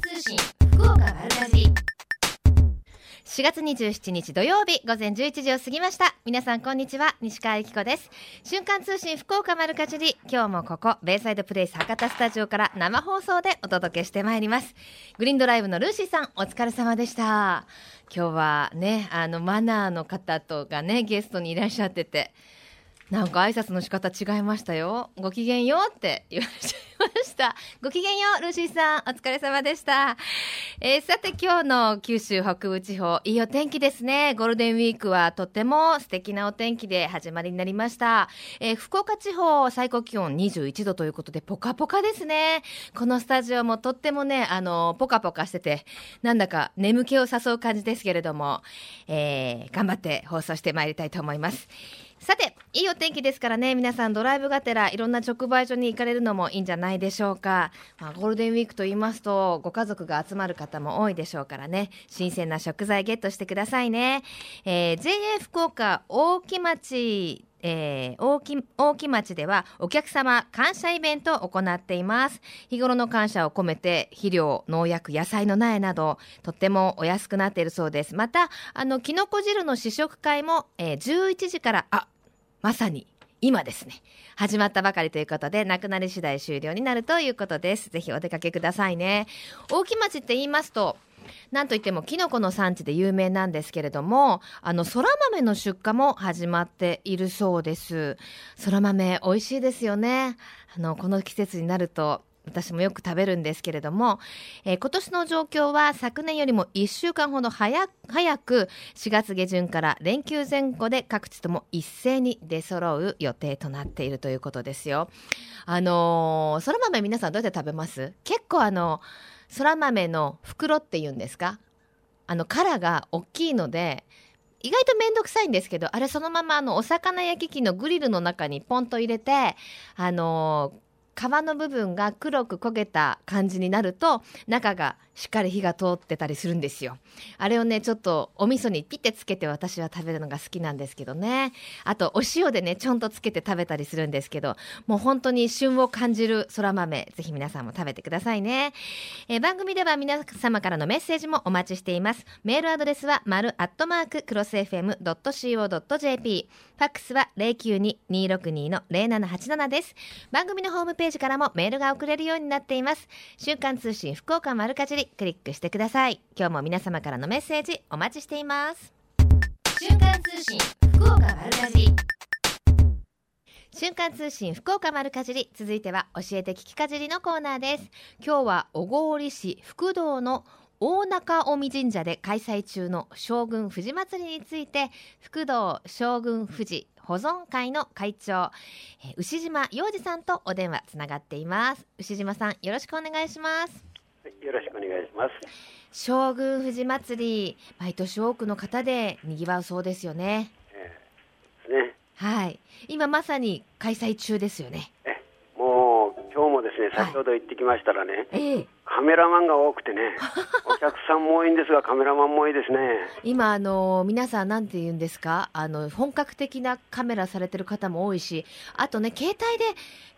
通信福岡丸かじ4月27日土曜日午前11時を過ぎました。皆さんこんにちは西川由紀子です。瞬間通信福岡丸かじり。今日もここベイサイドプレイス博多スタジオから生放送でお届けしてまいります。グリーンドライブのルーシーさんお疲れ様でした。今日はねあのマナーの方とがねゲストにいらっしゃってて。なんか挨拶の仕方違いましたよ。ごきげんようって言われちゃいました。ごきげんよう、ルーシーさん。お疲れ様でした。えー、さて今日の九州北部地方、いいお天気ですね。ゴールデンウィークはとっても素敵なお天気で始まりになりました。えー、福岡地方最高気温21度ということで、ポカポカですね。このスタジオもとってもね、あの、ポカポカしてて、なんだか眠気を誘う感じですけれども、えー、頑張って放送してまいりたいと思います。さていいお天気ですからね。皆さんドライブがてらいろんな直売所に行かれるのもいいんじゃないでしょうか、まあ、ゴールデンウィークと言いますとご家族が集まる方も多いでしょうからね。新鮮な食材ゲットしてくださいね、えー、JA 福岡大木町えー、大木大木町ではお客様感謝イベントを行っています。日頃の感謝を込めて肥料農薬野菜の苗などとってもお安くなっているそうです。またあのきのこ汁の試食会も、えー、11時からあまさに今ですね。始まったばかりということでなくなり次第終了になるということです。ぜひお出かけくださいね。大木町って言いますとなんといってもキノコの産地で有名なんですけれどもあのそら豆の出荷も始まっているそうです。そら豆美味しいですよね。あのこの季節になると私もよく食べるんですけれども、えー、今年の状況は昨年よりも1週間ほど早早く4月下旬から連休前後で各地とも一斉に出揃う予定となっているということですよ。あのー、そら豆皆さんどうやって食べます？結構あのそら豆の袋っていうんですか？あの殻が大きいので意外と面倒くさいんですけどあれそのままあのお魚焼き器のグリルの中にポンと入れてあのー皮の部分が黒く焦げた感じになると中がしっかり火が通ってたりするんですよ。あれをねちょっとお味噌にピッてつけて私は食べるのが好きなんですけどね。あとお塩でねちょんとつけて食べたりするんですけどもう本当に旬を感じるそら豆ぜひ皆さんも食べてくださいね、えー、番組では皆様からのメッセージもお待ちしています。メールアドレスは丸アットマーククロス FM.co.jp ファックスは092-262-0787です。番組のホームページからもメールが送れるようになっています。週刊通信福岡丸かじり。クリックしてください。今日も皆様からのメッセージお待ちしています。瞬間通信福岡丸かじり。瞬間通信福岡丸かじり。続いては教えて聞きかじりのコーナーです。今日は小郡市福道の大中尾身神社で開催中の将軍富士祭りについて福道将軍富士保存会の会長、え牛島洋二さんとお電話つながっています。牛島さんよろしくお願いしますよろしくお願いします。将軍富士祭り毎年多くの方で賑わうそうですよね、えー、ね。はい。今まさに開催中ですよね。もう今日もですね先ほど行ってきましたらね、はい、え。ーカメラマンが多くてね、お客さんも多いんですが、カメラマンも多いですね。今、あの皆さん、なんて言うんですか？あの、本格的なカメラされてる方も多いし、あとね、携帯で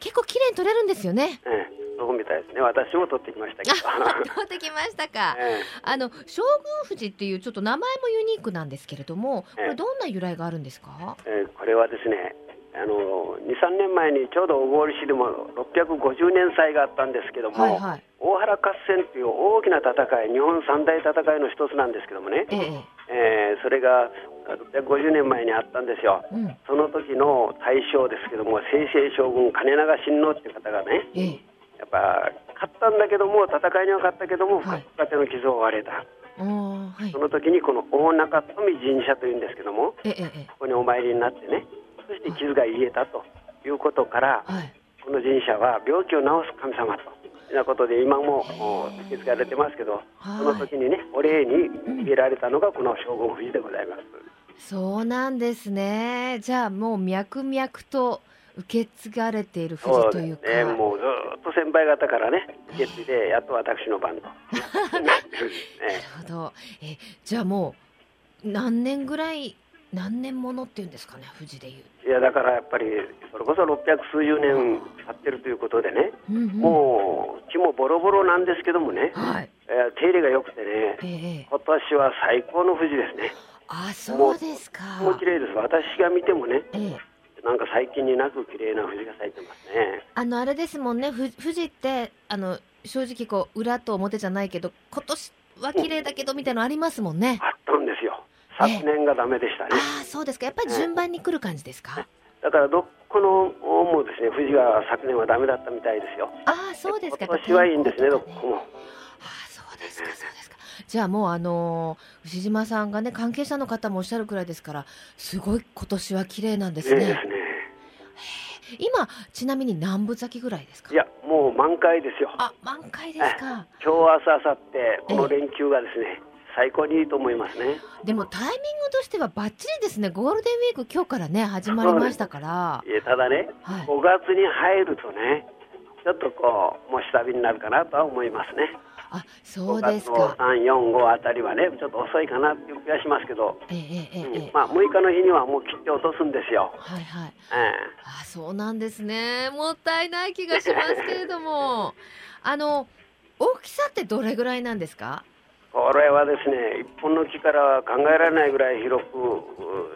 結構綺麗に撮れるんですよね。ええそうみたいですね。私も撮ってきましたけど。撮ってきましたか。ええ、あの将軍富士っていうちょっと名前もユニークなんですけれども、これどんな由来があるんですか？ええ、これはですね、あの2、3年前にちょうど小郡市でも650年祭があったんですけども、はいはい、大原合戦という大きな戦い、日本三大戦いの一つなんですけどもね、ええ。えー、それが650年前にあったんですよ、うん、その時の大将ですけども、清々将軍、金長親王っていう方がね、えやっぱ勝ったんだけども、戦いには勝ったけども、深手の傷を負われた。はい、その時にこの大中富神社というんですけども、ええ、ここにお参りになってね、そして傷が癒えたということから、はい、この神社は病気を治す神様と。なことで今も受け継がれてますけど、その時にねお礼に入れられたのがこの将軍富士でございます。そうなんですね。じゃあもう脈々と受け継がれている富士というか。ね、もうずっと先輩方からね受け継いで やっと私の番と。なるほど。えじゃあもう何年ぐらい何年ものっていうんですかね富士でいういやだからやっぱりそれこそ600数十年経ってるということでね、うんうん、もう木もボロボロなんですけどもね、はい、ええー、手入れが良くてね、えー、今年は最高の富士ですね。あそうですか。もう綺麗です。私が見てもね、えー、なんか最近になく綺麗な富士が咲いてますね。あのあれですもんね、富士ってあの正直こう裏と表じゃないけど今年は綺麗だけどみたいなのありますもんね。あ。昨年がダメでしたね。ああそうですか。やっぱり順番に来る感じですか？だからどこのもですね富士が昨年はダメだったみたいですよ。ああそうですか。今年はいいんですねどこも。ああそうですかそうですか。じゃあもうあのー、牛島さんがね関係者の方もおっしゃるくらいですからすごい今年は綺麗なんですね。ですね。今ちなみに何分咲きぐらいですか？いやもう満開ですよあ満開ですか今日明日明後日この連休がですね、最高にいいと思いますね。でもタイミングとしてはばっちりですね。ゴールデンウィーク今日からね始まりましたから。いやただね、はい、5月に入るとねちょっとこうもう下火になるかなとは思いますね。あそうですか。3、4、5あたりはね、ちょっと遅いかなっていう気がしますけど、ええええ、うん、まあ、6日の日にはもう切って落とすんですよ。はいはい。ええ、あそうなんですね。もったいない気がしますけれども、あの、大きさってどれぐらいなんですか？これはですね、一本の木からは考えられないぐらい広く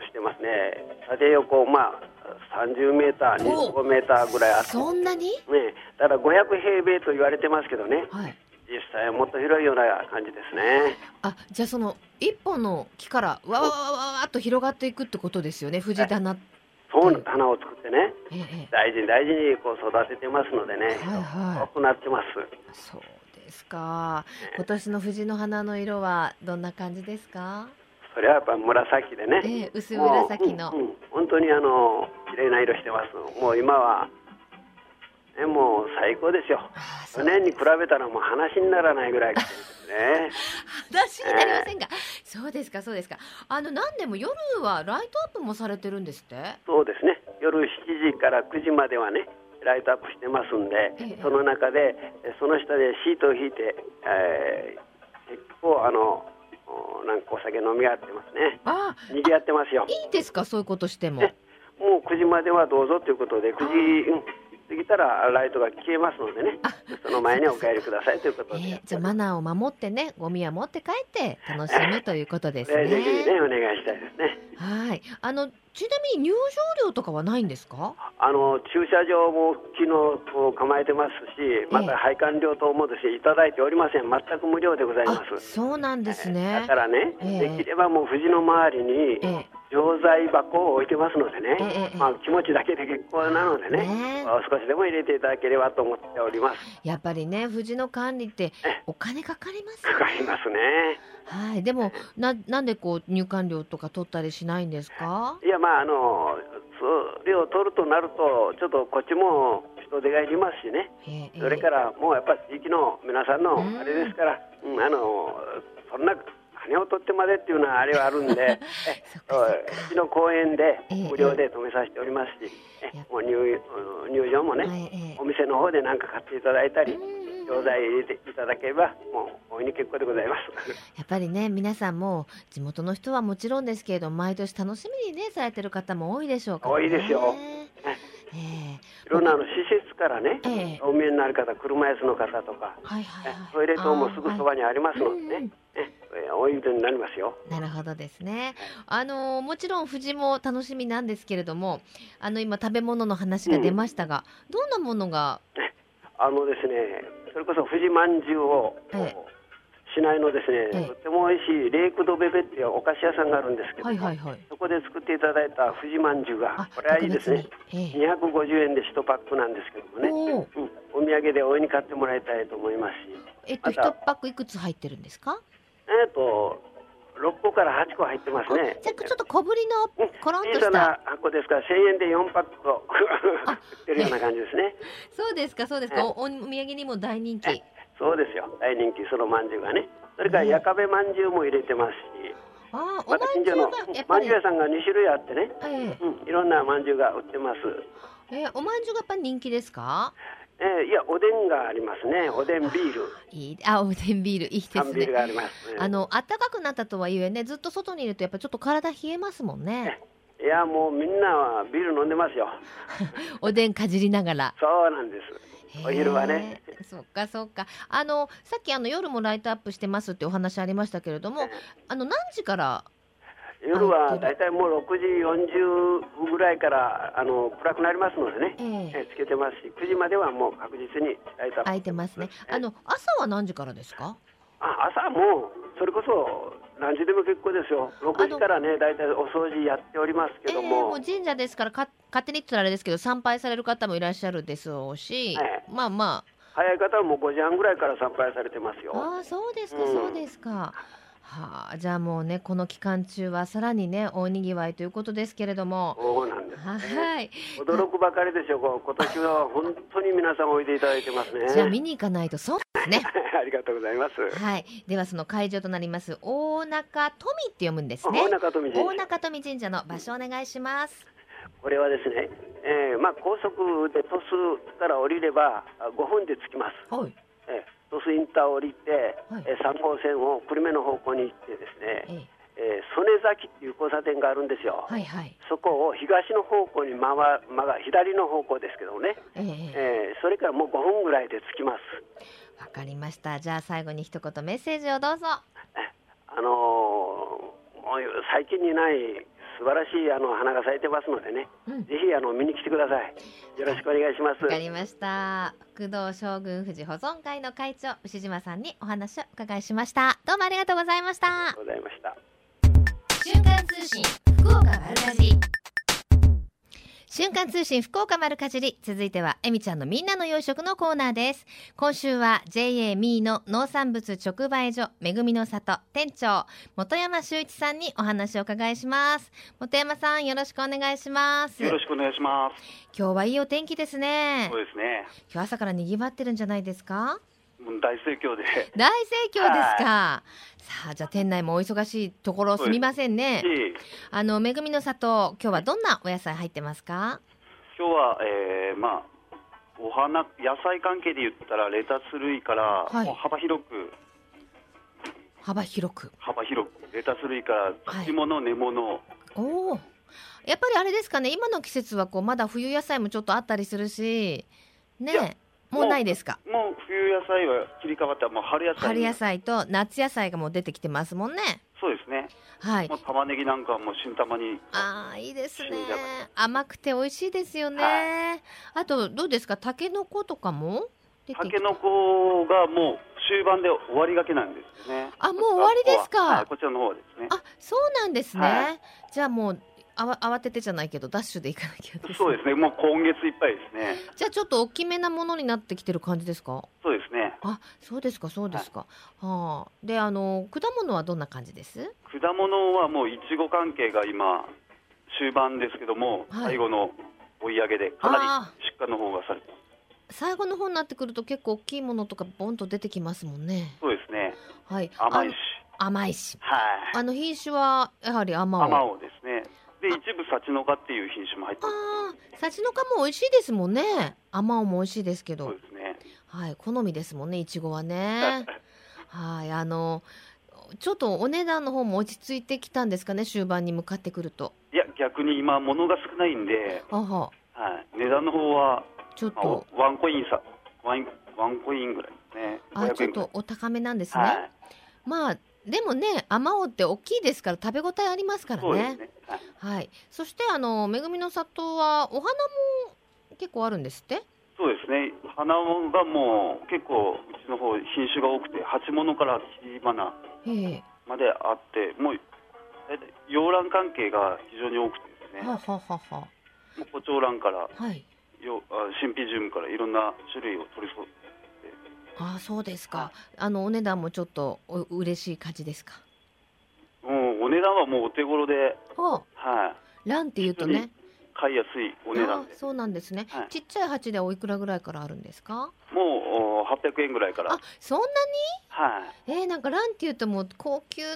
してますね。縦横、まあ、30メーター、25メーターぐらいあって。そんなに？ね、だから500平米と言われてますけどね。はい。実際はもっと広いような感じですね。あ、じゃあその一本の木からわわわわわっと広がっていくってことですよね。藤棚。そう棚を作ってね、ええ、大事に大事にこう育ててますのでね、はいはい、くなってます。そうですか？今年の藤の花の色はどんな感じですか？それはやっぱ紫でね。ええ、薄紫の、うんうん。本当にあの綺麗な色してます。もう今はね、もう最高ですよ。去年に比べたらもう話にならないぐらいですね。話になりませんか、えー、そうですか、そうですか。あの、何でも夜はライトアップもされてるんですって？そうですね。夜7時から9時まではね、ライトアップしてますんで、えー、その中で、その下でシートを引いて、えー、結構あの、なんかお酒飲み合ってますね。ああ。賑わってますよ。いいですか、そういうことしても。もう9時まではどうぞということで、9時、うん過ぎたらライトが消えますのでねその前にお帰りくださいということで、えー、じゃあマナーを守ってねゴミは持って帰って楽しむということですね。ぜひねお願いしたいですね。はい。あのちなみに入場料とかはないんですか？あの駐車場も昨日構えてますしまた配管料等もですねいただいておりません。全く無料でございます。そうなんですね、だからね、えー、できればもう富士の周りに、えー錠剤箱を置いてますのでね、ええ、まあ、気持ちだけで結構なのでね、ね。少しでも入れていただければと思っております。やっぱりね、藤の管理ってお金かかります、ね、かかりますね。はい、でもななんでこう入管料とか取ったりしないんですか？いや、まああの、それを取るとなると、ちょっとこっちも人手がいりますしね、それからもうやっぱ地域の皆さんのあれですから、うん、あのそんな金を取ってまでっていうのはあれはあるんで うちの公園で無料で止めさせておりますし、えー、もう入入場もね、えー、お店の方で何か買っていただいたり。錠剤入れていただければもう大いに結構でございます。やっぱりね皆さんも地元の人はもちろんですけれど毎年楽しみにねされてる方も多いでしょうから、ね、多いですよ、えー、いろんなあの施設からね、えー、お見えになる方車椅子の方とか、はいはいはい、トイレ等もすぐそばにありますのでね、多い。ことになりますよ。なるほどですね。あのもちろん富士も楽しみなんですけれども、あの今食べ物の話が出ましたが、うん、どんなものが？あのですね、それこそ富士まんじゅうを、ええ、市内のですね、ええ、とても美味しいレイクドベベっていうお菓子屋さんがあるんですけど、はいはいはい、そこで作っていただいた富士まんじゅうがこれはいいですね。ええ、250円で1パックなんですけどもね、うん、お土産で大いに買ってもらいたいと思いますし。えっと1パックいくつ入ってるんですか？えっ、ー、と6個から8個入ってますね。ちょっと小ぶりのコロンとした。箱ですから1000円で4パック売ってるような感じですね。そうですかそうですか。おお土産にも大人気。そうですよ大人気そのまんじゅうがね。それからやかべまんじゅうも入れてますし。あまた近所のまんじゅう屋さんが2種類あってね、えー、うん、いろんなまんじゅうが売ってます。えー、おまんじゅうがやっぱ人気ですか？えー、いやおでんがありますね。おでんビール。いいあおでんビールいいですね。ビールがあります、ね、あの暖かくなったとはいえねずっと外にいるとやっぱちょっと体冷えますもんね。いやもうみんなはビール飲んでますよ。おでんかじりながら。そうなんです。お昼はね。そっかそっか。あのさっきあの夜もライトアップしてますってお話ありましたけれども、あの何時から夜は大体もう6時40ぐらいからあの暗くなりますのでね、えー、つけてますし、9時まではもう確実にライトアップ開いてますね。あの朝は何時からですか？あ朝もそれこそ何時でも結構ですよ。6時からね大体お掃除やっておりますけども、えー、もう神社ですからか勝手に言ったらあれですけど参拝される方もいらっしゃるでしょうし、はい、まあまあ早い方はもう5時半ぐらいから参拝されてますよ。あそうですか、うん、そうですか。はあ、じゃあもうねこの期間中はさらにね大にぎわいということですけれども。そうなんです、ね、はい。驚くばかりでしょう。今年は本当に皆さんおいでいただいてますね。じゃあ見に行かないとそうですね。ありがとうございます。はい。ではその会場となります大中富って読むんですね。大中富神社。大中富神社の場所お願いします。これはですね、えー、まあ高速で鳥栖から降りれば5分で着きます、はい。えー鳥栖インターを降りて、はい、え3号線を久留米の方向に行ってですね、ええ。ー、曽根崎っていう交差点があるんですよ、はいはい、そこを東の方向に回曲が左の方向ですけどね、えー、えー、それからもう5分ぐらいで着きます。わかりました。じゃあ最後に一言メッセージをどうぞ。あのー、もう最近にない素晴らしいあの花が咲いてますのでね、うん、ぜひあの見に来てください。よろしくお願いします。わかりました。工藤将軍富士保存会の会長牛島さんにお話を伺いしました。どうもありがとうございました。ありがとうございました。瞬間通信福岡丸かじ瞬間通信福岡丸かじり続いてはえみちゃんのみんなの洋食のコーナーです。今週は JA ミーの農産物直売所めぐみの里店長本山修一さんにお話を伺いします。本山さんよろしくお願いします。よろしくお願いします。今日はいいお天気ですね。そうですね。今日朝から賑わってるんじゃないですか？大盛況で。大盛況ですか、さあじゃあ店内もお忙しいところすみませんね。あのめぐみの里今日はどんなお野菜入ってますか？今日は、えー、まあお花野菜関係で言ったらレタス類から、はい、幅広く。幅広く。幅広く。レタス類から茎物、はい、根物おおやっぱりあれですかね今の季節はこうまだ冬野菜もちょっとあったりするしねもうないですかもう冬野菜は切り替わったもう春野菜春野菜と夏野菜がもう出てきてますもんね。そうですね。はい。もう玉ねぎなんかはもう新玉にああいいですね。甘くて美味しいですよね、はい、あとどうですか？たけのことかも？たけのこがもう終盤で終わりがけなんですね。あもう終わりですか、はい、こちらの方ですね。あそうなんですね、はい、じゃあもうあわ慌ててじゃないけどダッシュで行かなきゃ、ね、そうですね。もう今月いっぱいですね。じゃあちょっと大きめなものになってきてる感じですか？そうですね。あそうですかそうですか、はあ。であの果物はどんな感じです？果物はもういちご関係が今終盤ですけども、はい、最後の追い上げでかなり出荷の方がされて。最後の方になってくると結構大きいものとかボンと出てきますもんね。そうですね。はい。甘いし。甘いし。はい。あの品種はやはり甘お甘おですねで一部幸の花っていう品種も入ってます。幸の花も美味しいですもんね。甘おも美味しいですけど。そうですね。はい好みですもんねいちごはね。はいあのちょっとお値段の方も落ち着いてきたんですかね終盤に向かってくると。いや逆に今物が少ないんで。あは、はい、値段の方はちょっと、まあ、ワンコインさワンワンコインぐらいですね。あちょっとお高めなんですね、はい、まあでもね、あまおうって大きいですから食べ応えありますからね。ねはい、はい。そしてあのめぐみの里はお花も結構あるんですって？そうですね。花がもう結構うちの方品種が多くて、鉢物から火花まであって、もう洋蘭関係が非常に多くてですね。はははは。もう胡蝶蘭から、はい、よシンピジウムからいろんな種類を取りそああそうですか。あのお値段もちょっとお嬉しい感じですか？うん、お値段はもうお手頃で、はい。ランっていうとね。買いやすいお値段そうなんですね、はい、ちっちゃい鉢でおいくらぐらいからあるんですか？もう800円ぐらいから。あそんなに？はい。えー、なんかランっていうともう高級っ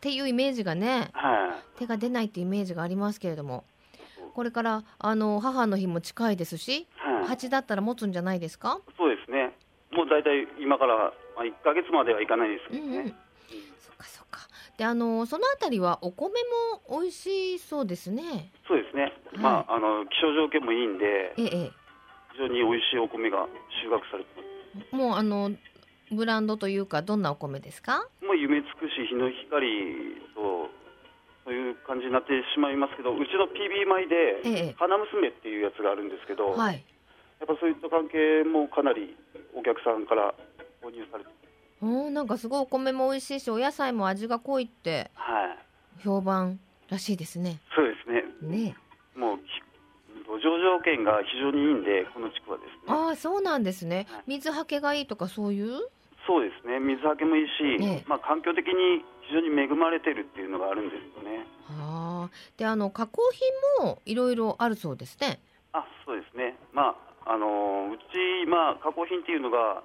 ていうイメージがね、はい、手が出ないっていうイメージがありますけれども。これからあの母の日も近いですし、はい、鉢だったら持つんじゃないですか？大体今から、まあ、1か月まではいかないですけどね。うんうんそっかそっか。であのそのあたりはお米も美味しそうですね。そうですね。はい、まああの気象条件もいいんで、ええ、非常に美味しいお米が収穫されてますもうあのブランドというかどんなお米ですか？もう夢尽くし日の光とそういう感じになってしまいますけどうちの PB 米で、花娘っていうやつがあるんですけど、はい、やっぱそういった関係もかなりお客さんから購入されておなんかすごいお米も美味しいしお野菜も味が濃いって評判らしいですね。そうですね。ね。もう土壌条件が非常にいいんでこの地区はですね。ああそうなんですね、水はけがいいとかそういう？そうですね。水はけもいいし、ね、まあ、環境的に非常に恵まれてるっていうのがあるんですよね。あであの加工品もいろいろあるそうですね。あそうですね、まああのうち、まあ、加工品っていうのが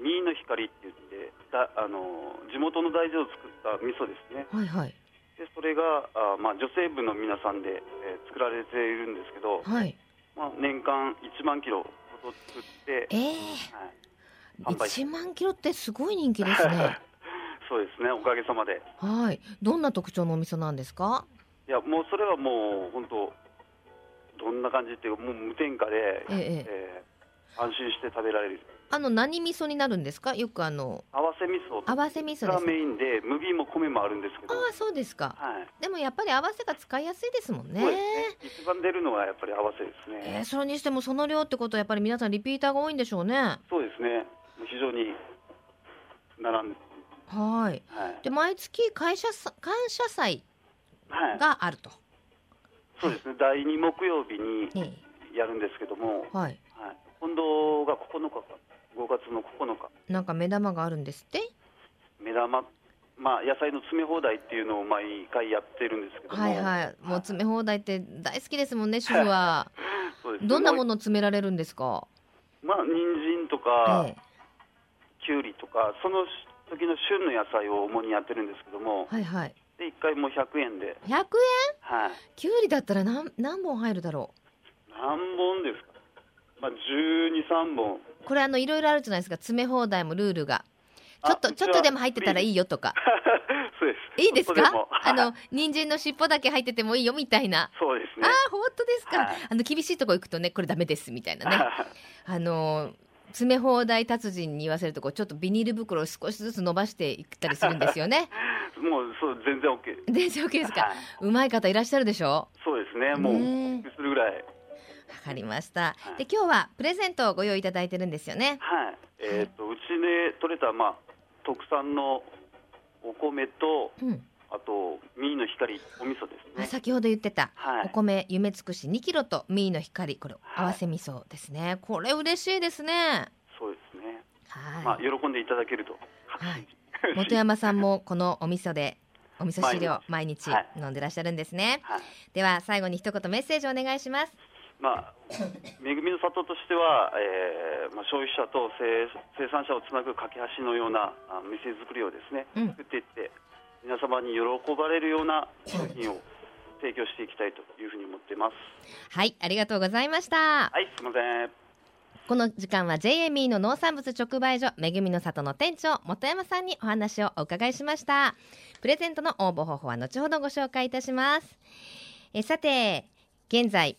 ミーの光って言ってだあの地元の大豆を作った味噌ですね。はいはい。でそれがあ、まあ、女性部の皆さんで、えー、作られているんですけど、はい。まあ、年間1万キロほど作って、えー。はい、1万キロってすごい人気ですね。そうですね。おかげさまで。はい。どんな特徴のお味噌なんですか？いやもうそれはもう本当どんな感じっていうかもう無添加で、ええ。えー、安心して食べられる。あの何味噌になるんですか？よくあの合わせ味噌。合わせ味噌がメインで麦も米もあるんですけど。ああそうですか、はい、でもやっぱり合わせが使いやすいですもんね。ね。一番出るのはやっぱり合わせですね。えー、それにしてもその量ってことはやっぱり皆さんリピーターが多いんでしょうね。そうですね。非常に並んで。はい、はい、で毎月会社感謝祭があると、はい、そうですね。第2木曜日にやるんですけども、はい、はい、今度が9日か5月の9日なんか目玉があるんですって？目玉まあ野菜の詰め放題っていうのを毎回やってるんですけどはいはい。もう詰め放題って大好きですもんね 主婦は。そうです、どんなもの詰められるんですか？まあ人参とか、ええ、きゅうりとかその時の旬の野菜を主にやってるんですけども。はいはいで1回もう100円で。100円？はい。きゅうりだったら何何本入るだろう？何本ですか？まあ123本。これあのいろいろあるじゃないですか。詰め放題もルールが。ちょっとちょっとでも入ってたらいいよとか。そうです。いいですか？あの人参の尻尾だけ入っててもいいよみたいな。そうですね。あ本当ですか、はい、あの厳しいとこ行くとねこれダメですみたいなね。あの詰め放題達人に言わせるとこうちょっとビニール袋を少しずつ伸ばしていったりするんですよね。もうそう全然 OK 全然 OK ですか、はい、うまい方いらっしゃるでしょ？そうですね。もうするぐらい。わかりました、はい、で今日はプレゼントをご用意いただいてるんですよね。はい。えっ、ー、とうちで取れたまあ特産のお米と、うん、あとミーの光お味噌ですね。先ほど言ってた、はい、お米夢尽くし2キロとミーの光これ合わせ味噌ですね、はい、これ嬉しいですね。そうですね。はい。まあ喜んでいただけると。はい。本山さんもこのお味噌でお味噌汁を毎日。飲んでらっしゃるんですね、はい、では最後に一言メッセージお願いします。まあ、恵みの里としては、えーまあ、消費者と生産者をつなぐ架け橋のような店作りをですね、うん、作っていって皆様に喜ばれるような商品を提供していきたいというふうに思っています。はいありがとうございました。はいすみません。この時間は JME の農産物直売所恵みの里の店長本山さんにお話をお伺いしました。プレゼントの応募方法は後ほどご紹介いたします。えさて現在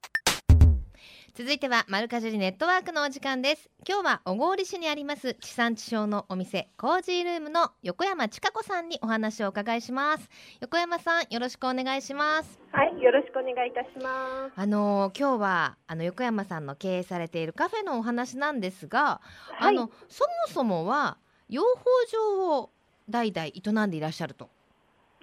続いてはマルカジュリネットワークのお時間です。今日は小郡市にあります地産地消のお店コージールームの横山千佳子さんにお話をお伺いします。横山さんよろしくお願いします。はいよろしくお願いいたします。あの今日はあの横山さんの経営されているカフェのお話なんですが、はい、あのそもそもは養蜂場を代々営んでいらっしゃると。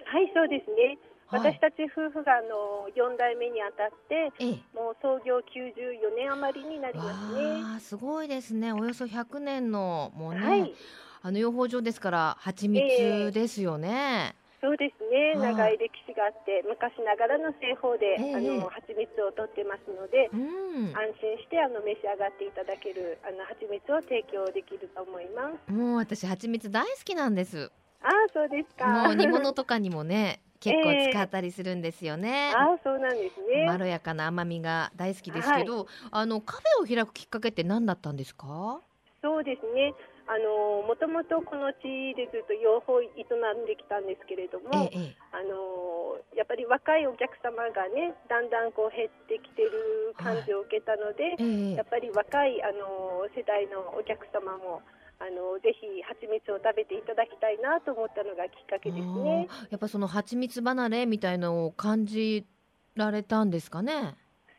はいそうですね私たち夫婦があの4代目にあたって、ええ、もう創業94年余りになりますね。すごいですね。およそ100年のもうね、はい、あの養蜂場ですから蜂蜜ですよね。そうですね、長い歴史があって昔ながらの製法で、えー、あの蜂蜜を取ってますので、うん、安心してあの召し上がっていただけるあの蜂蜜を提供できると思います。もう私蜂蜜大好きなんです。ああそうですか。もう煮物とかにもね結構使ったりするんですよね。えー、あそうなんですね。まろやかな甘みが大好きですけど、はい、あのカフェを開くきっかけって何だったんですか？そうですね。あのもともとこの地でずっと養蜂営んできたんですけれども、ええ、あのやっぱり若いお客様がねだんだんこう減ってきてる感じを受けたので、はいえ、やっぱり若いあの世代のお客様もあのぜひ蜂蜜を食べていただきたいなと思ったのがきっかけですね。やっぱその蜂蜜離れみたいのを感じられたんですかね？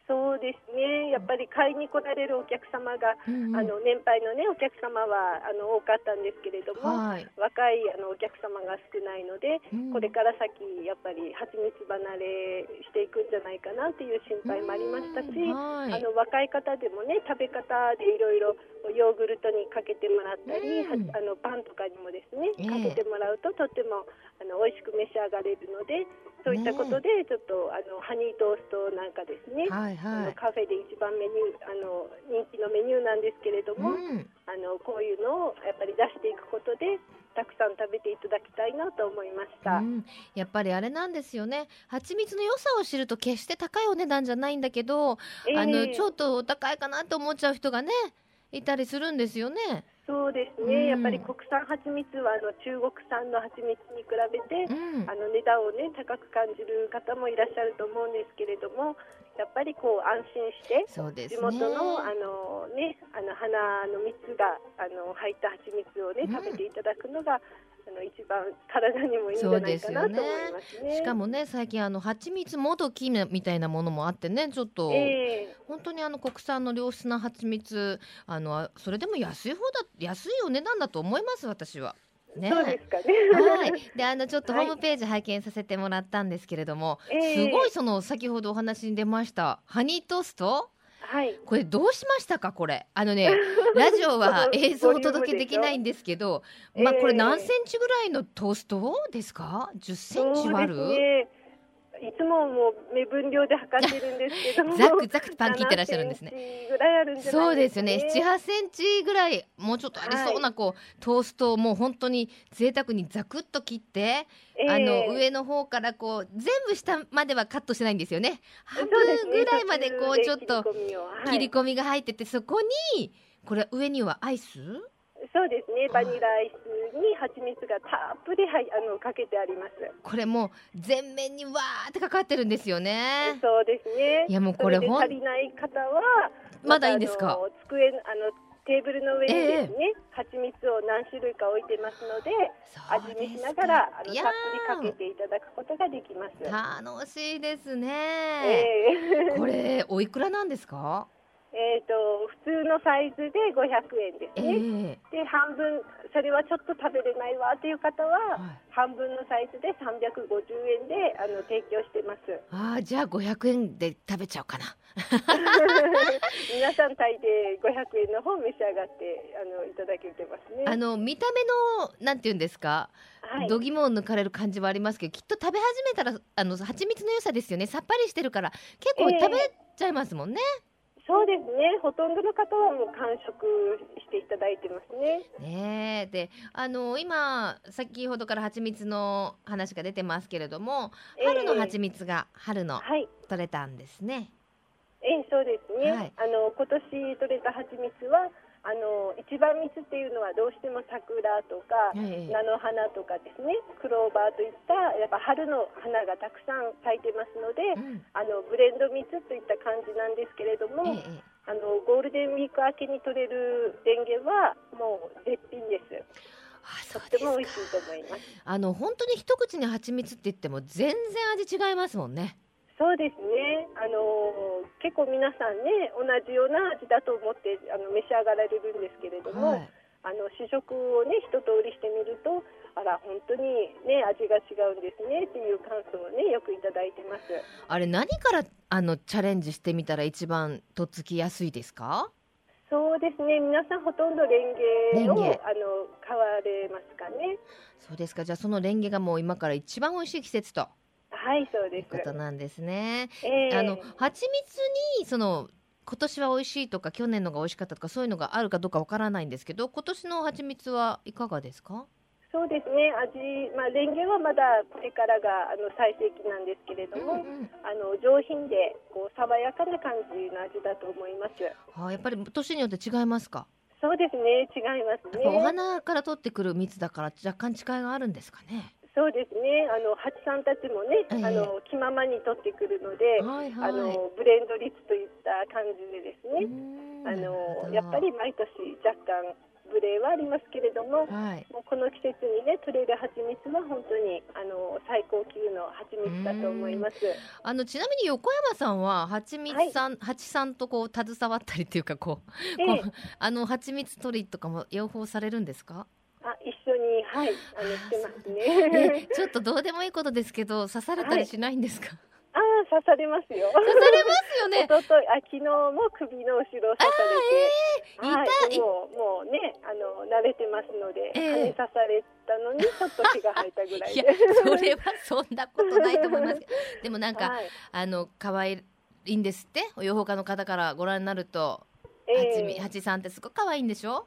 そうですね、やっぱり買いに来られるお客様が、うんうん、あの年配の、ね、お客様はあの多かったんですけれども、はい、若いあのお客様が少ないので、うん、これから先、やっぱり蜂蜜離れしていくんじゃないかなという心配もありましたし、はい、あの若い方でもね、食べ方でいろいろヨーグルトにかけてもらったり、うん、あのパンとかにもですね、かけてもらうと、とってもあの美味しく召し上がれるので、そういったことで、ちょっとあのハニートーストなんかですね、はいはい、カフェで一番メニューあの人気のメニューなんですけれども、うん、あのこういうのをやっぱり出していくことでたくさん食べていただきたいなと思いました、うん、やっぱりあれなんですよね。蜂蜜の良さを知ると決して高いお値段じゃないんだけど、えー、あのちょっとお高いかなと思っちゃう人がねいたりするんですよね。そうですね、うん、やっぱり国産蜂蜜はあの中国産の蜂蜜に比べて、うん、あの値段をね高く感じる方もいらっしゃると思うんですけれども、やっぱりこう安心して地元のあのねあの花の蜜があの入った蜂蜜をね食べていただくのが、あの一番体にもいいんじゃないかなと思いますね。しかもね最近あの蜂蜜もどきみたいなものもあってねちょっと、えー、本当にあの国産の良質な蜂蜜あのそれでも安い方だ安いお値段だと思います私は。ね、そうですかね。はい。で、あのちょっとホームページ拝見させてもらったんですけれども、はい、すごいその先ほどお話に出ました、ハニートースト。はい、これどうしましたかこれ。あのね ラジオは映像をお届けできないんですけどまあこれ何センチぐらいのトーストですか？10センチある、ね、いつももう目分量で測ってるんですけどざくざくパン切ってらっしゃるんですね。ぐらいあるんじゃないですか、ね、そうですよね。七八センチぐらいもうちょっとありそうなこう、はい、トーストをもう本当に贅沢にざくっと切って、えー、あの上の方からこう全部下まではカットしないんですよね。半分ぐらいまでこうちょっと切り込みが入ってて、そこにこれ上にはアイス？そうですね。バニラアイスに蜂蜜がたっぷりはいあのかけてあります。これも全面にわーってかかってるんですよね。そうですね。いやもうこれ足りない方はまだいいんですか？机あのテーブルの上にですね、えー、蜂蜜を何種類か置いてますので、味見しながらあのたっぷりかけていただくことができます。楽しいですね。えー、これおいくらなんですか？えーと、普通のサイズで500円ですね、えー、で半分それはちょっと食べれないわという方は、はい、半分のサイズで350円であの提供してます。ああじゃあ500円で食べちゃおうかな。皆さん大抵500円の方召し上がってあのいただけてますね。あの見た目のなんていうんですか、はい、度肝を抜かれる感じはありますけどきっと食べ始めたらあの蜂蜜の良さですよね。さっぱりしてるから結構食べちゃいますもんね、えーそうですね。ほとんどの方はもう完食していただいてますね。ねで、あの今先ほどから蜂蜜の話が出てますけれども、春の蜂蜜が春の取れたんですね。えー、えー、そうですね。はい、あの今年取れた蜂蜜はあの一番蜜っていうのはどうしても桜とか、菜の花とかですねクローバーといったやっぱ春の花がたくさん咲いてますので、うん、あのブレンド蜜といった感じなんですけれども、あのゴールデンウィーク明けに取れる電源はもう絶品です。とっても美味しいと思います。あの本当に一口に蜂蜜って言っても全然味違いますもんね。そうですね。あの結構皆さんね同じような味だと思ってあの召し上がられるんですけれども、はい、あの試食をね一通りしてみるとあら本当にね味が違うんですねっていう感想をねよくいただいてます。あれ何からあのチャレンジしてみたら一番とっつきやすいですか？そうですね皆さんほとんどレンゲをあの買われますかねそうですかじゃあそのレンゲがもう今から一番美味しい季節とはいそうです。ことなんですね、えー、あの蜂蜜にその今年は美味しいとか去年のが美味しかったとかそういうのがあるかどうかわからないんですけど今年の蜂蜜はいかがですか？そうですね。味、まあ、レンゲはまだこれからがあの最盛期なんですけれども、うんうん、あの上品でこう爽やかな感じの味だと思います。はあ、やっぱり年によって違いますか？そうですね。違いますね。お花から取ってくる蜜だから若干違いがあるんですかね？そうですね。あの蜂さんたちもね、えあの気ままに取ってくるので、はいはい、あのブレンド率といった感じでですね。あのやっぱり毎年若干ブレはありますけれども、はい、もうこの季節にね取れる蜂蜜は本当にあの最高級の蜂蜜だと思います。あのちなみに横山さんは蜂蜜さん、はい、蜂さんとこう携わったりっていうかこう、ええ、あの蜂蜜取りとかも養蜂されるんですか？あ一緒にはいあのしてますね。ちょっとどうでもいいことですけど 刺されたりしないんですか？はいああ、刺されますよ。刺されますよね。一昨日あ、昨日も首の後ろ刺されて。あえー、痛い。もう、もうね、あの、慣れてますので、えー、羽刺されたのに、ちょっと血が吐いたぐらいで。いそれはそんなことないと思いますでもなんか、はい、あの、可愛いんですって、養蜂家の方からご覧になると。えー、八さんってすごく可愛いんでしょ？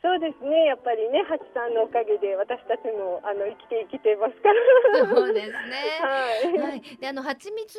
そうですね、やっぱりね、ハチさんのおかげで、私たちもあの生きて生きてますから。そうですね。はい。はい、で、あの蜂蜜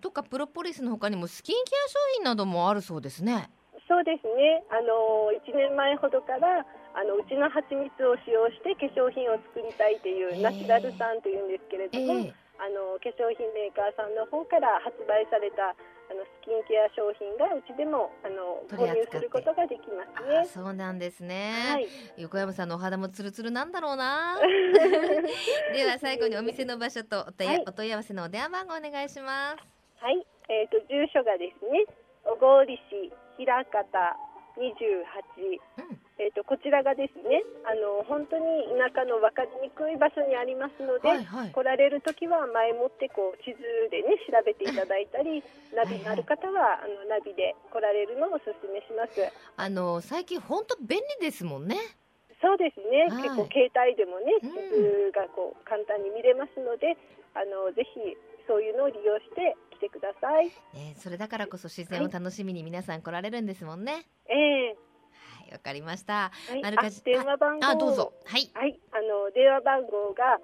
とかプロポリスのほかにも、スキンケア商品などもあるそうですね。そうですね。あの一年前ほどから、あのうちの蜂蜜を使用して化粧品を作りたいというナチュラルさんというんですけれども、えー、あの化粧品メーカーさんの方から発売されたあのスキンケア商品がうちでもあの購入することができますね。そうなんですね、はい、横山さんのお肌もツルツルなんだろうな。では最後にお店の場所とお問い,、はい、お問い合わせのお電話番号お願いします。はい、えっ、ー、と住所がですね、小郡市平方二十八。うんえーと、こちらがですねあの本当に田舎の分かりにくい場所にありますので、はいはい、来られる時は前もってこう地図でね調べていただいたり ナビのある方は、あのナビで来られるのをお勧めします。あの最近本当便利ですもんね。そうですね、はい、結構携帯でもね地図がこう簡単に見れますので、あのぜひそういうのを利用して来てください、ね、それだからこそ自然を楽しみに皆さん来られるんですもんね、はい、ええ。ーわかりました。はい、か電話番号あどうぞ。はい。はい。あの電話番号が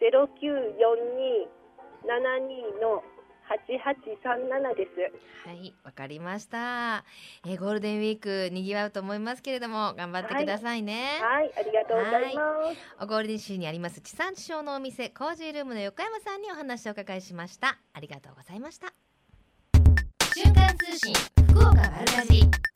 ゼロ九四二七二の八八三七です。はい、わかりました。えー、ゴールデンウィーク賑わうと思いますけれども頑張ってくださいね。はい、はい、ありがとうございます。ゴールデン州にあります地産地消のお店コージールームの横山さんにお話をお伺いしました。ありがとうございました。瞬間通信福岡丸かじ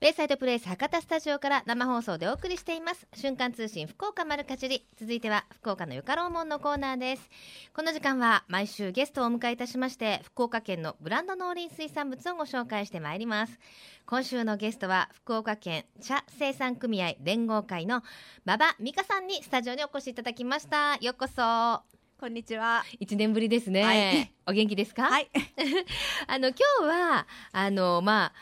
ベイサイドプレイス博多スタジオから生放送でお送りしています瞬間通信福岡丸かじり続いては福岡のゆかろうもんのコーナーですこの時間は毎週ゲストをお迎えいたしまして福岡県のブランド農林水産物をご紹介してまいります今週のゲストは福岡県茶生産組合連合会の馬場美香さんにスタジオにお越しいただきましたようこそこんにちは。一年ぶりですね。はい、お元気ですか？はい。あの今日はあのまあ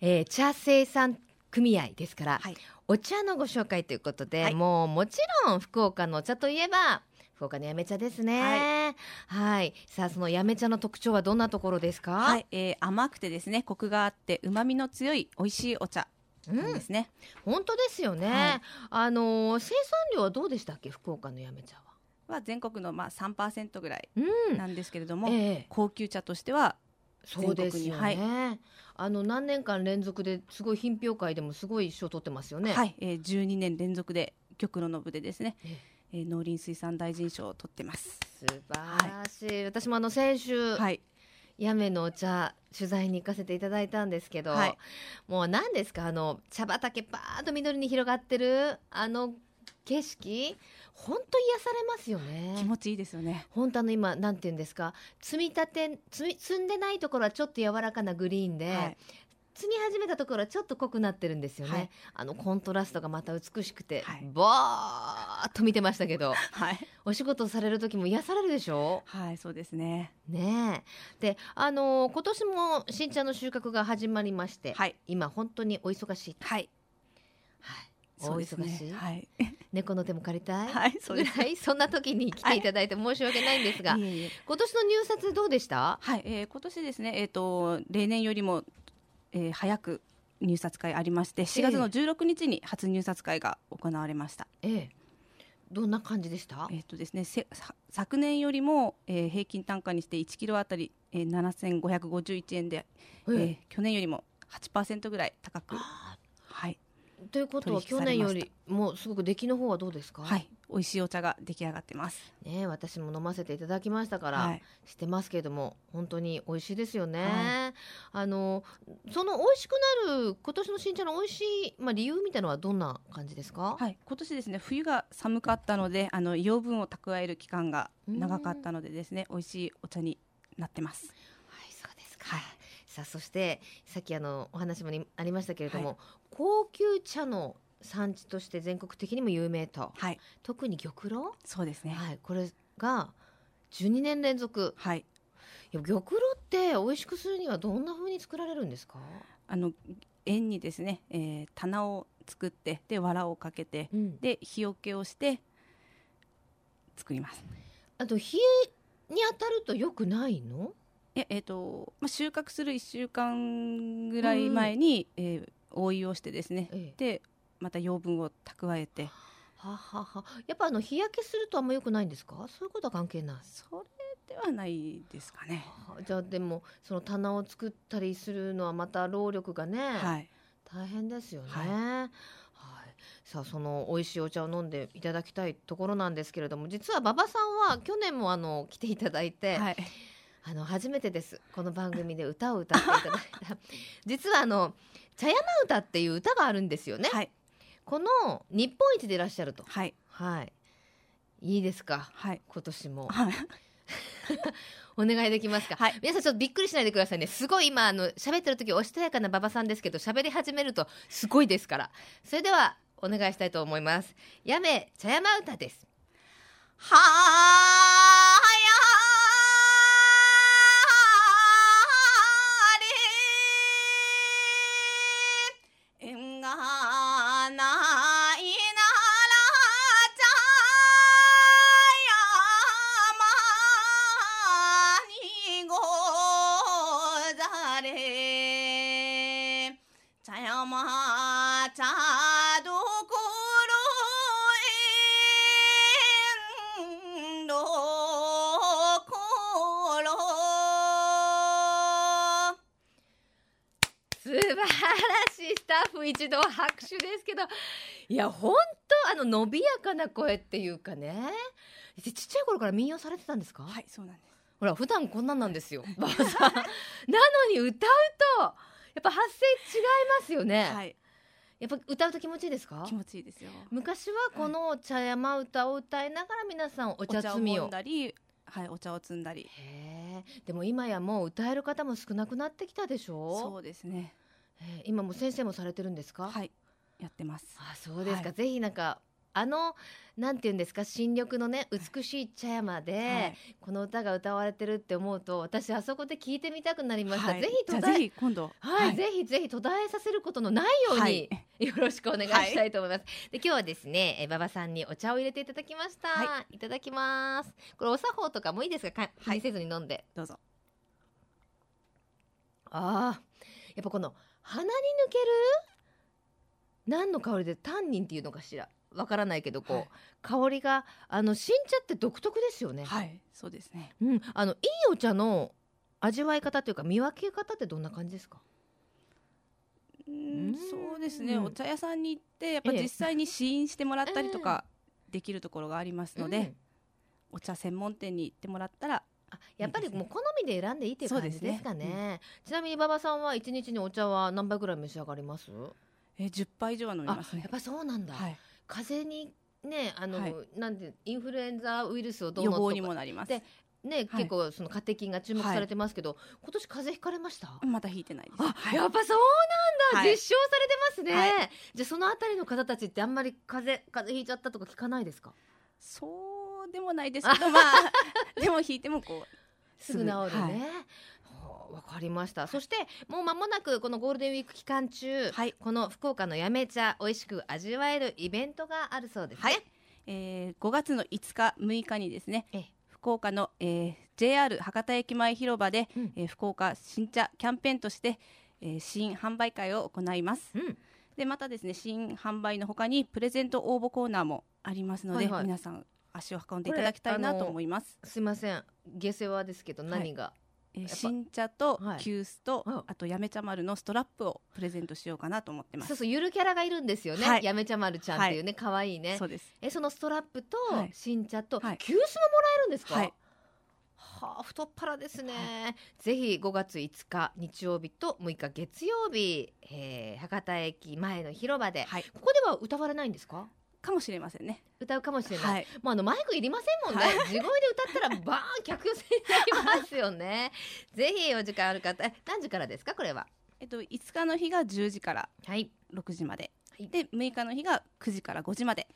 えー、茶生産組合ですから、はい、お茶のご紹介ということで、はい、もうもちろん福岡のお茶といえば福岡のやめ茶ですね。はい。はい、さあ、そのやめ茶の特徴はどんなところですか？はい、えー、甘くてですね、コクがあって、旨味の強い美味しいお茶。ですね、うん、本当ですよね、はい、あの生産量はどうでしたっけ？福岡のやめ茶は。は全国のまあ3%ぐらいなんですけれども、うんえ。ー、高級茶としてはそうですよね、はい、あの何年間連続ですごい品評会でもすごい賞取ってますよね。はい、えー、12年連続で玉露の部でですね、ええ。ー、農林水産大臣賞を取ってます。素晴らしい、はい、私もあの先週、はい、やめのお茶取材に行かせていただいたんですけど、はい、もう何ですか？あの茶畑バーッと緑に広がってるあの景色本当癒されますよね。気持ちいいですよね。本当あの今なんていうんですか積み立て積積んでないところはちょっと柔らかなグリーンで、はい、摘み始めたところはちょっと濃くなってるんですよね、はい、あのコントラストがまた美しくて、はい、バーッと見てましたけど、はい、お仕事される時も癒されるでしょ？はいそうですね。ねであのー、今年も新茶の収穫が始まりまして、はい、今本当にお忙しいはい、はい、大忙しい、はい、猫の手も借りたい、はい、そうです、はい、そんな時に来ていただいて申し訳ないんですが、はい、今年の入札どうでした？はい、えー、今年ですねえっ、ー、と例年よりもえー、早く入札会ありまして4月の16日に初入札会が行われました。ええ。どんな感じでした？えっ、とですね昨年よりも、えー、平均単価にして1キロあたり、えー、7551円で、えー、去年よりも8%ぐらい高くはいということは去年よりもすごく出来の方はどうですか？はい。美味しいお茶が出来上がってます。ね私も飲ませていただきましたから、はい、知ってますけれども本当に美味しいですよね、はい、あのその美味しくなる今年の新茶の美味しいまあ理由みたいのはどんな感じですか？はい。今年ですね冬が寒かったのであの養分を蓄える期間が長かったのでですね美味しいお茶になってます。はいそうですか、はい、さあそしてさっきあのお話もありましたけれども、高級茶の産地として全国的にも有名と、はい、特に玉露？そうですね、はい、これが12年連続、はい、いや玉露って美味しくするにはどんな風に作られるんですか？あの円にですね、えー、棚を作ってで藁をかけて、うん、で日よけをして作ります。あと冷えに当たるとよくないの？ええーとまあ、収穫する1週間ぐらい前に、うん、えー、覆いをしてですね、ええ、でまた養分を蓄えて。ははは。やっぱあの日焼けするとあんまよくないんですか？そういうことは関係ない。それではないですかね。じゃあでもその棚を作ったりするのはまた労力がね、はい、大変ですよね、はい、はい、さあその美味しいお茶を飲んでいただきたいところなんですけれども実は馬場さんは去年もあの来ていただいて、はい、あの初めてです。この番組で歌を歌っていただいた。実はあの茶山歌っていう歌があるんですよね、はい、この日本一でいらっしゃると。はい、はい、いいですか、はい、今年も、はい、お願いできますか、はい、皆さんちょっとびっくりしないでくださいね。すごい今あの喋ってる時おしとやかな馬場さんですけど喋り始めるとすごいですから。それではお願いしたいと思います。やめ茶山歌です。はあ一度拍手ですけどいや本当あの伸びやかな声っていうかね。ちっちゃい頃から民謡されてたんですか？はいそうなんです。ほら普段こんなんなんですよ なのに歌うとやっぱ発声違いますよね。はい。やっぱ歌うと気持ちいいですか？気持ちいいですよ。昔はこの茶山歌を歌いながら皆さんお茶摘みを。はいお茶を摘んだり。でも今やもう歌える方も少なくなってきたでしょ？そうですね。えー、今も先生もされてるんですか？はいやってます。あそうですか、はい、ぜひなんかあのなんていうんですか新緑のね美しい茶山で、はい、この歌が歌われてるって思うと私あそこで聞いてみたくなりました、はい、ぜひ途絶え今度。はい、ぜひぜひ途絶えさせることのないように、よろしくお願いしたいと思います、で今日はですねえ馬場さんにお茶を入れていただきました、い、ただきます。これお作法とかもいいですか？気にせずに飲んで、どうぞ。ああやっぱこの鼻に抜ける？何の香りでタンニンっていうのかしら？わからないけどこう、はい、香りがあの新茶って独特ですよね。はいそうですね。うん。あのいいお茶の味わい方というか見分け方ってどんな感じですか？うんそうですね、お茶屋さんに行ってやっぱ実際に試飲してもらったりとかできるところがありますので、えー、お茶専門店に行ってもらったら。あやっぱりもう好みで選んでいいっていう感じですかね、ねうん、ちなみに馬場さんは一日にお茶は何杯ぐらい召し上がります？え10杯以上は飲みますね。やっぱそうなんだ、はい、風邪にねあの、はい、なんてインフルエンザウイルスをどうの予防にもなります。でね、結構そのカテキンが注目されてますけど、はい、今年風邪ひかれました？まだひいてないです。あ、やっぱそうなんだ、実証されてますね、じゃあそのあたりの方たちってあんまり風邪風邪ひいちゃったとか聞かないですか？そうでもないですけどまあ でもひいてもこうすぐ治るね、わかりました。そしてもう間もなくこのゴールデンウィーク期間中、はい、この福岡のやめ茶美味しく味わえるイベントがあるそうですね、はい、えー、5月の5日6日にですね福岡の、えー、JR 博多駅前広場で、うん、えー、福岡新茶キャンペーンとして、えー、新販売会を行います、うん、でまたですね新販売のほかにプレゼント応募コーナーもありますので、はいはい、皆さん足を運んでいただきたいなと思います。すいません。下世話ですけど何が、はいえ新茶と急須と、はい、あとやめ茶丸のストラップをプレゼントしようかなと思ってます。そうそうゆるキャラがいるんですよね、はい、やめ茶丸ちゃんっていうね可愛、はい、いね。そうです。えそのストラップと新茶と、急須ももらえるんですか、はい。はあ、太っ腹ですね、はい、ぜひ5月5日日曜日と6日月曜日、えー、博多駅前の広場で、はい、ここでは歌われないんですか？かもしれませんね。歌うかもしれない、はい、もうあのマイクいりませんもんね、はい、地声で歌ったらバーン客寄せになりますよね。ぜひお時間ある方何時からですかこれは？えっと5日の日が10時から6時まで、はい、で6日の日が9時から5時まで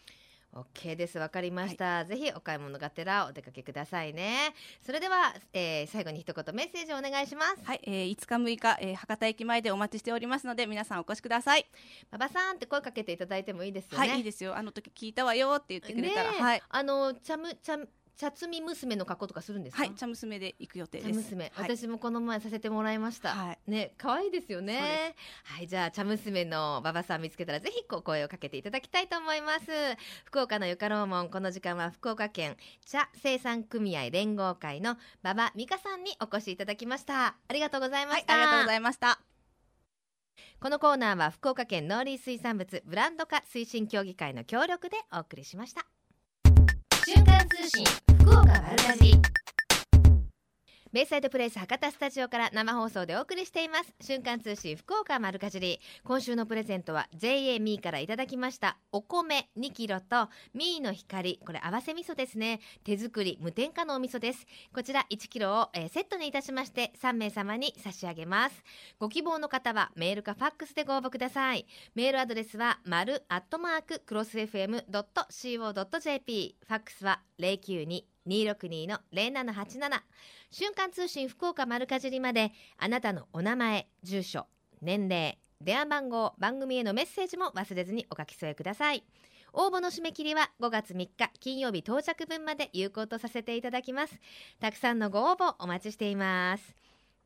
OK です。わかりました、はい、ぜひお買い物がてらお出かけくださいね。それでは、えー、最後に一言メッセージをお願いします。はい、えー、5日6日、えー、博多駅前でお待ちしておりますので皆さんお越しください。馬場さんって声かけていただいてもいいですよね。はいいいですよ。あの時聞いたわよって言ってくれたら、はい。あのチャムチャム茶摘み娘の格好とかするんですはい茶娘で行く予定です。娘、はい、私もこの前させてもらいました、はい、ね可愛いですよね。はいじゃあ茶娘の馬場さん見つけたらぜひこう声をかけていただきたいと思います。福岡のゆかろうもんこの時間は福岡県茶生産組合連合会の馬場美香さんにお越しいただきました。ありがとうございました、はい、ありがとうございました。このコーナーは福岡県農林水産物ブランド化推進協議会の協力でお送りしました通信福岡丸かじりベイサイドプレイス博多スタジオから生放送でお送りしています。瞬間通信福岡丸かじり。今週のプレゼントは JA ミーからいただきました。お米2キロとミーの光。これ合わせ味噌ですね。手作り無添加のお味噌です。こちら1キロを、えー、セットにいたしまして3名様に差し上げます。ご希望の方はメールかファックスでご応募ください。メールアドレスは丸アットマーククロス FM.co.jp ファックスは092 262-0787瞬間通信福岡丸かじりまであなたのお名前住所年齢電話番号番組へのメッセージも忘れずにお書き添えください。応募の締め切りは5月3日金曜日到着分まで有効とさせていただきます。たくさんのご応募お待ちしています。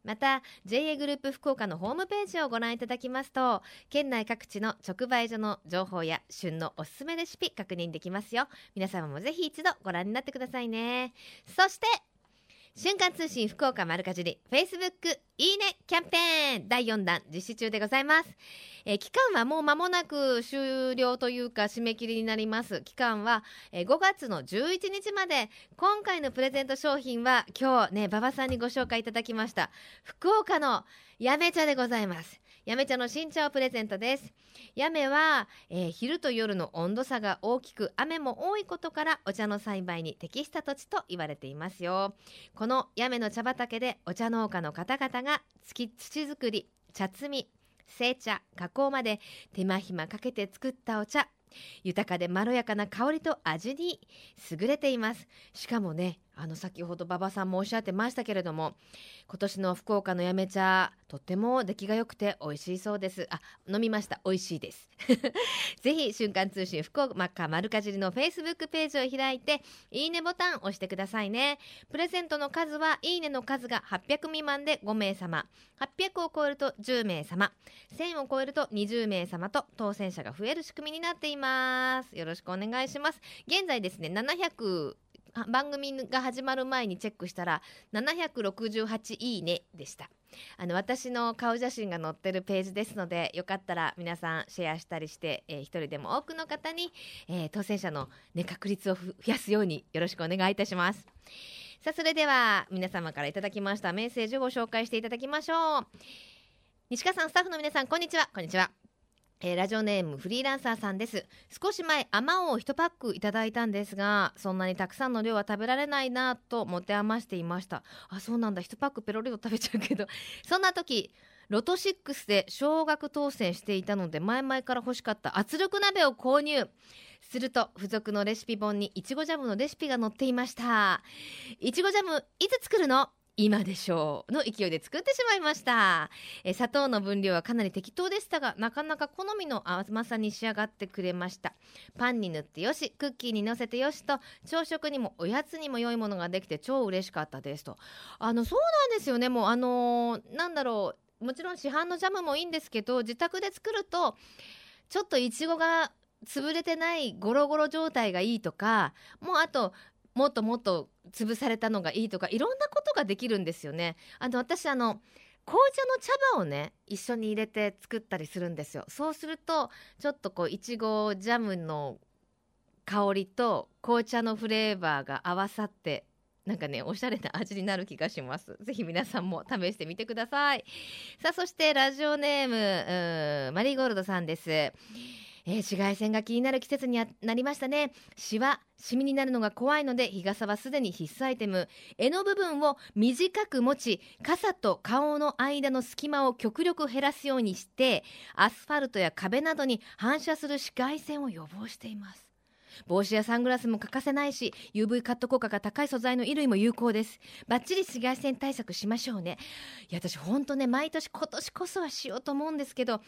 また JA グループ福岡のホームページをご覧いただきますと県内各地の直売所の情報や旬のおすすめレシピ確認できますよ。皆様もぜひ一度ご覧になってくださいね。そして瞬間通信福岡丸かじり Facebook いいねキャンペーン第4弾実施中でございます、えー、期間はもう間もなく終了というか締め切りになります。期間は、えー、5月の11日まで今回のプレゼント商品は今日ね馬場さんにご紹介いただきました。福岡のやめ茶でございます。やめ茶の新茶をプレゼントです。やめは、えー、昼と夜の温度差が大きく雨も多いことからお茶の栽培に適した土地と言われていますよ。このやめの茶畑でお茶農家の方々が土作り茶摘み製茶加工まで手間暇かけて作ったお茶。豊かでまろやかな香りと味に優れています。しかもねあの先ほど馬場さんもおっしゃってましたけれども今年の福岡のやめ茶とっても出来が良くて美味しいそうです。あ飲みました。美味しいです。ぜひ瞬間通信福岡丸かじりのフェイスブックページを開いていいねボタンを押してくださいね。プレゼントの数はいいねの数が800未満で5名様。800を超えると10名様。1000を超えると20名様と当選者が増える仕組みになっています。よろしくお願いします。現在ですね700番組が始まる前にチェックしたら768いいねでした。あの私の顔写真が載ってるページですのでよかったら皆さんシェアしたりして、えー、一人でも多くの方に、えー、当選者の、ね、確率を増やすようによろしくお願いいたします。さあそれでは皆様からいただきましたメッセージをご紹介していただきましょう。西川さんスタッフの皆さんこんにちは。こんにちは。えー、ラジオネームフリーランサーさんです。少し前あまおうを1パックいただいたんですがそんなにたくさんの量は食べられないなと持て余していました。あそうなんだ。1パックペロリと食べちゃうけど。そんな時ロト6で少額当選していたので前々から欲しかった。圧力鍋を購入。すると付属のレシピ本にいちごジャムのレシピが載っていました。いちごジャムいつ作るの？今でしょうの勢いで作ってしまいました。え砂糖の分量はかなり適当でしたがなかなか好みの甘さに仕上がってくれました。パンに塗ってよしクッキーにのせてよしと朝食にもおやつにも良いものができて超嬉しかったですと。あのそうなんですよね。もうあのー、なんだろう。もちろん市販のジャムもいいんですけど自宅で作るとちょっといちごが潰れてないゴロゴロ状態がいいとかもうあともっともっと潰されたのがいいとかいろんなことができるんですよね。あの私あの紅茶の茶葉をね一緒に入れて作ったりするんですよ。そうするとちょっとこういちごジャムの香りと紅茶のフレーバーが合わさってなんかねおしゃれな味になる気がします。ぜひ皆さんも試してみてください。さあそしてラジオネームマリーゴールドさんです。えー、紫外線が気になる季節になりましたね。シワシミになるのが怖いので日傘はすでに必須アイテム。柄の部分を短く持ち傘と顔の間の隙間を極力減らすようにしてアスファルトや壁などに反射する紫外線を予防しています。帽子やサングラスも欠かせないし UV カット効果が高い素材の衣類も有効です。バッチリ紫外線対策しましょうね。いや私ほんとね毎年今年こそはしようと思うんですけど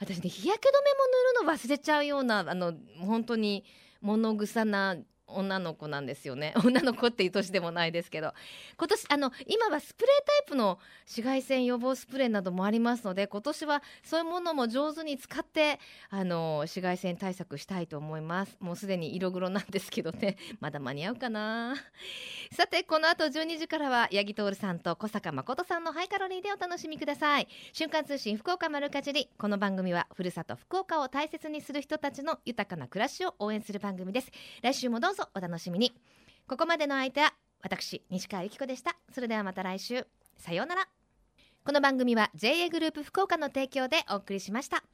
私ね日焼け止めも塗るの忘れちゃうようなあの本当に物臭な女の子なんですよね。女の子っていう年でもないですけど。今年あの今はスプレータイプの紫外線予防スプレーなどもありますので今年はそういうものも上手に使ってあの紫外線対策したいと思います。もうすでに色黒なんですけどね。まだ間に合うかな。さてこの後12時からは八木徹さんと小坂誠さんのハイカロリーでお楽しみください。瞬間通信福岡丸かじり。この番組はふるさと福岡を大切にする人たちの豊かな暮らしを応援する番組です。来週もどうぞ。ぞお楽しみに。ここまでの相手は私西川由紀子でした。それではまた来週。さようなら。この番組は JA グループ福岡の提供でお送りしました。